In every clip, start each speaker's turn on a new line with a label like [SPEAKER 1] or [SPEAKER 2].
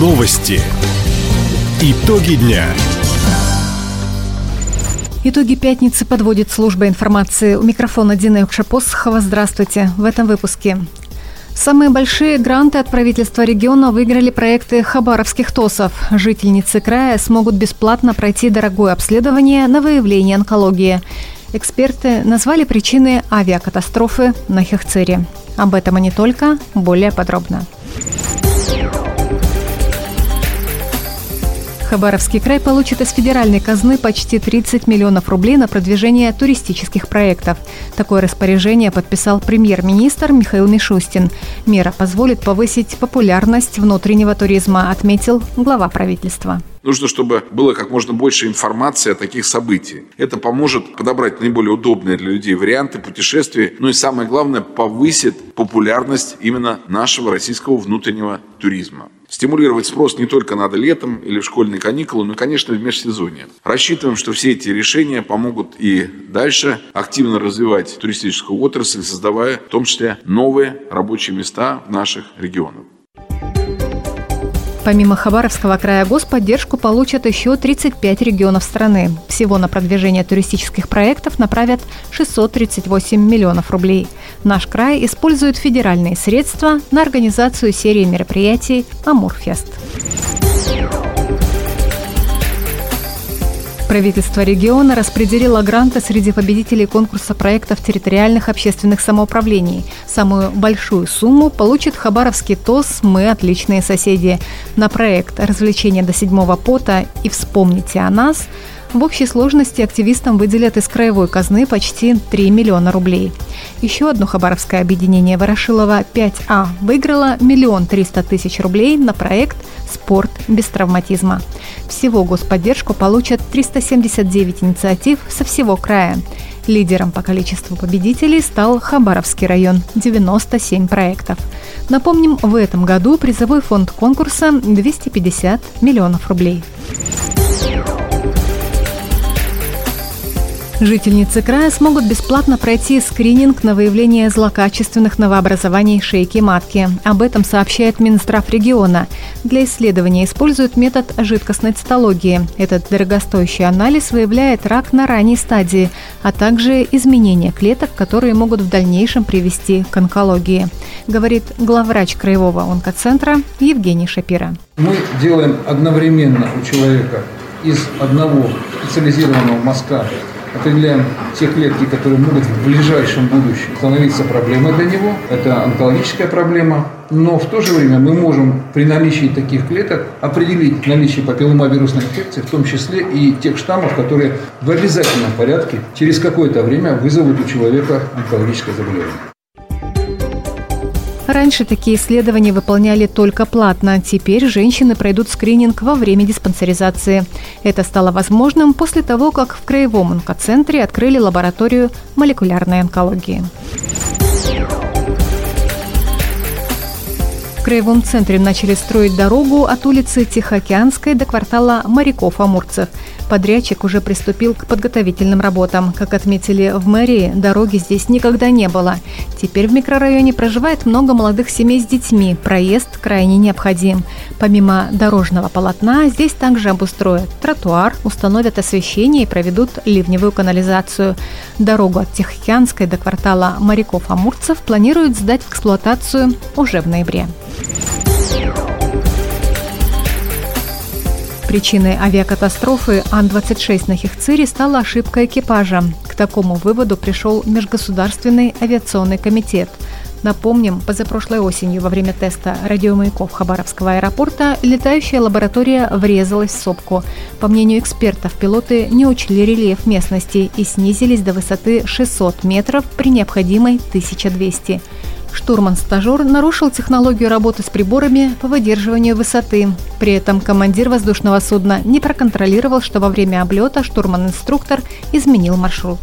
[SPEAKER 1] Новости. Итоги дня.
[SPEAKER 2] Итоги пятницы подводит служба информации. У микрофона Дина Юкшапосхова. Здравствуйте. В этом выпуске. Самые большие гранты от правительства региона выиграли проекты хабаровских ТОСов. Жительницы края смогут бесплатно пройти дорогое обследование на выявление онкологии. Эксперты назвали причины авиакатастрофы на Хехцере. Об этом и не только, более подробно. Хабаровский край получит из федеральной казны почти 30 миллионов рублей на продвижение туристических проектов. Такое распоряжение подписал премьер-министр Михаил Мишустин. Мера позволит повысить популярность внутреннего туризма, отметил глава правительства.
[SPEAKER 3] Нужно, чтобы было как можно больше информации о таких событиях. Это поможет подобрать наиболее удобные для людей варианты путешествий, ну и самое главное, повысит популярность именно нашего российского внутреннего туризма. Стимулировать спрос не только надо летом или в школьные каникулы, но, конечно, в межсезонье. Рассчитываем, что все эти решения помогут и дальше активно развивать туристическую отрасль, создавая в том числе новые рабочие места в наших регионах.
[SPEAKER 2] Помимо Хабаровского края господдержку получат еще 35 регионов страны. Всего на продвижение туристических проектов направят 638 миллионов рублей. Наш край использует федеральные средства на организацию серии мероприятий «Амурфест». Правительство региона распределило гранты среди победителей конкурса проектов территориальных общественных самоуправлений. Самую большую сумму получит Хабаровский ТОС «Мы отличные соседи». На проект «Развлечения до седьмого пота» и «Вспомните о нас» В общей сложности активистам выделят из краевой казны почти 3 миллиона рублей. Еще одно хабаровское объединение Ворошилова 5А выиграло миллион триста тысяч рублей на проект «Спорт без травматизма». Всего господдержку получат 379 инициатив со всего края. Лидером по количеству победителей стал Хабаровский район – 97 проектов. Напомним, в этом году призовой фонд конкурса – 250 миллионов рублей. Жительницы края смогут бесплатно пройти скрининг на выявление злокачественных новообразований шейки матки. Об этом сообщает Минздрав региона. Для исследования используют метод жидкостной цитологии. Этот дорогостоящий анализ выявляет рак на ранней стадии, а также изменения клеток, которые могут в дальнейшем привести к онкологии, говорит главврач краевого онкоцентра Евгений Шапира.
[SPEAKER 4] Мы делаем одновременно у человека из одного специализированного мазка определяем те клетки, которые могут в ближайшем будущем становиться проблемой для него. Это онкологическая проблема. Но в то же время мы можем при наличии таких клеток определить наличие папилломавирусной инфекции, в том числе и тех штаммов, которые в обязательном порядке через какое-то время вызовут у человека онкологическое заболевание.
[SPEAKER 2] Раньше такие исследования выполняли только платно. Теперь женщины пройдут скрининг во время диспансеризации. Это стало возможным после того, как в Краевом онкоцентре открыли лабораторию молекулярной онкологии. Краевом центре начали строить дорогу от улицы Тихоокеанской до квартала моряков-амурцев – Подрядчик уже приступил к подготовительным работам. Как отметили в мэрии, дороги здесь никогда не было. Теперь в микрорайоне проживает много молодых семей с детьми. Проезд крайне необходим. Помимо дорожного полотна, здесь также обустроят тротуар, установят освещение и проведут ливневую канализацию. Дорогу от Тихоокеанской до квартала моряков-амурцев планируют сдать в эксплуатацию уже в ноябре. Причиной авиакатастрофы Ан-26 на Хехцире стала ошибка экипажа. К такому выводу пришел Межгосударственный авиационный комитет. Напомним, позапрошлой осенью во время теста радиомаяков Хабаровского аэропорта летающая лаборатория врезалась в сопку. По мнению экспертов, пилоты не учли рельеф местности и снизились до высоты 600 метров при необходимой 1200. Штурман-стажер нарушил технологию работы с приборами по выдерживанию высоты. При этом командир воздушного судна не проконтролировал, что во время облета штурман-инструктор изменил маршрут.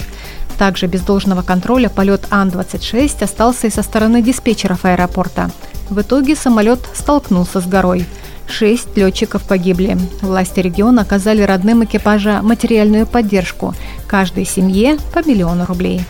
[SPEAKER 2] Также без должного контроля полет Ан-26 остался и со стороны диспетчеров аэропорта. В итоге самолет столкнулся с горой. Шесть летчиков погибли. Власти региона оказали родным экипажа материальную поддержку. Каждой семье по миллиону рублей.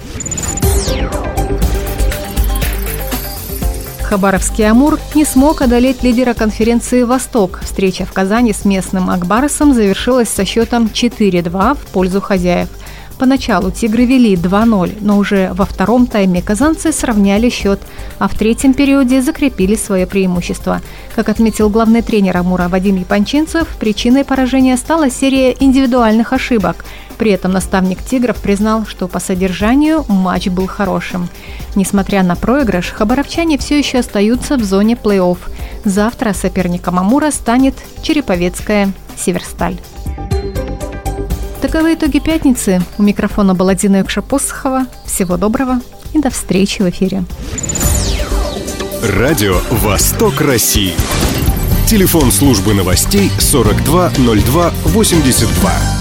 [SPEAKER 2] Хабаровский «Амур» не смог одолеть лидера конференции «Восток». Встреча в Казани с местным Акбаросом завершилась со счетом 4-2 в пользу хозяев – Поначалу «Тигры» вели 2-0, но уже во втором тайме казанцы сравняли счет, а в третьем периоде закрепили свое преимущество. Как отметил главный тренер «Амура» Вадим Япончинцев, причиной поражения стала серия индивидуальных ошибок. При этом наставник «Тигров» признал, что по содержанию матч был хорошим. Несмотря на проигрыш, хабаровчане все еще остаются в зоне плей-офф. Завтра соперником «Амура» станет Череповецкая «Северсталь». Таковы итоги пятницы. У микрофона была Дина Юкша-Посохова. Всего доброго и до встречи в эфире.
[SPEAKER 1] Радио «Восток России». Телефон службы новостей 420282.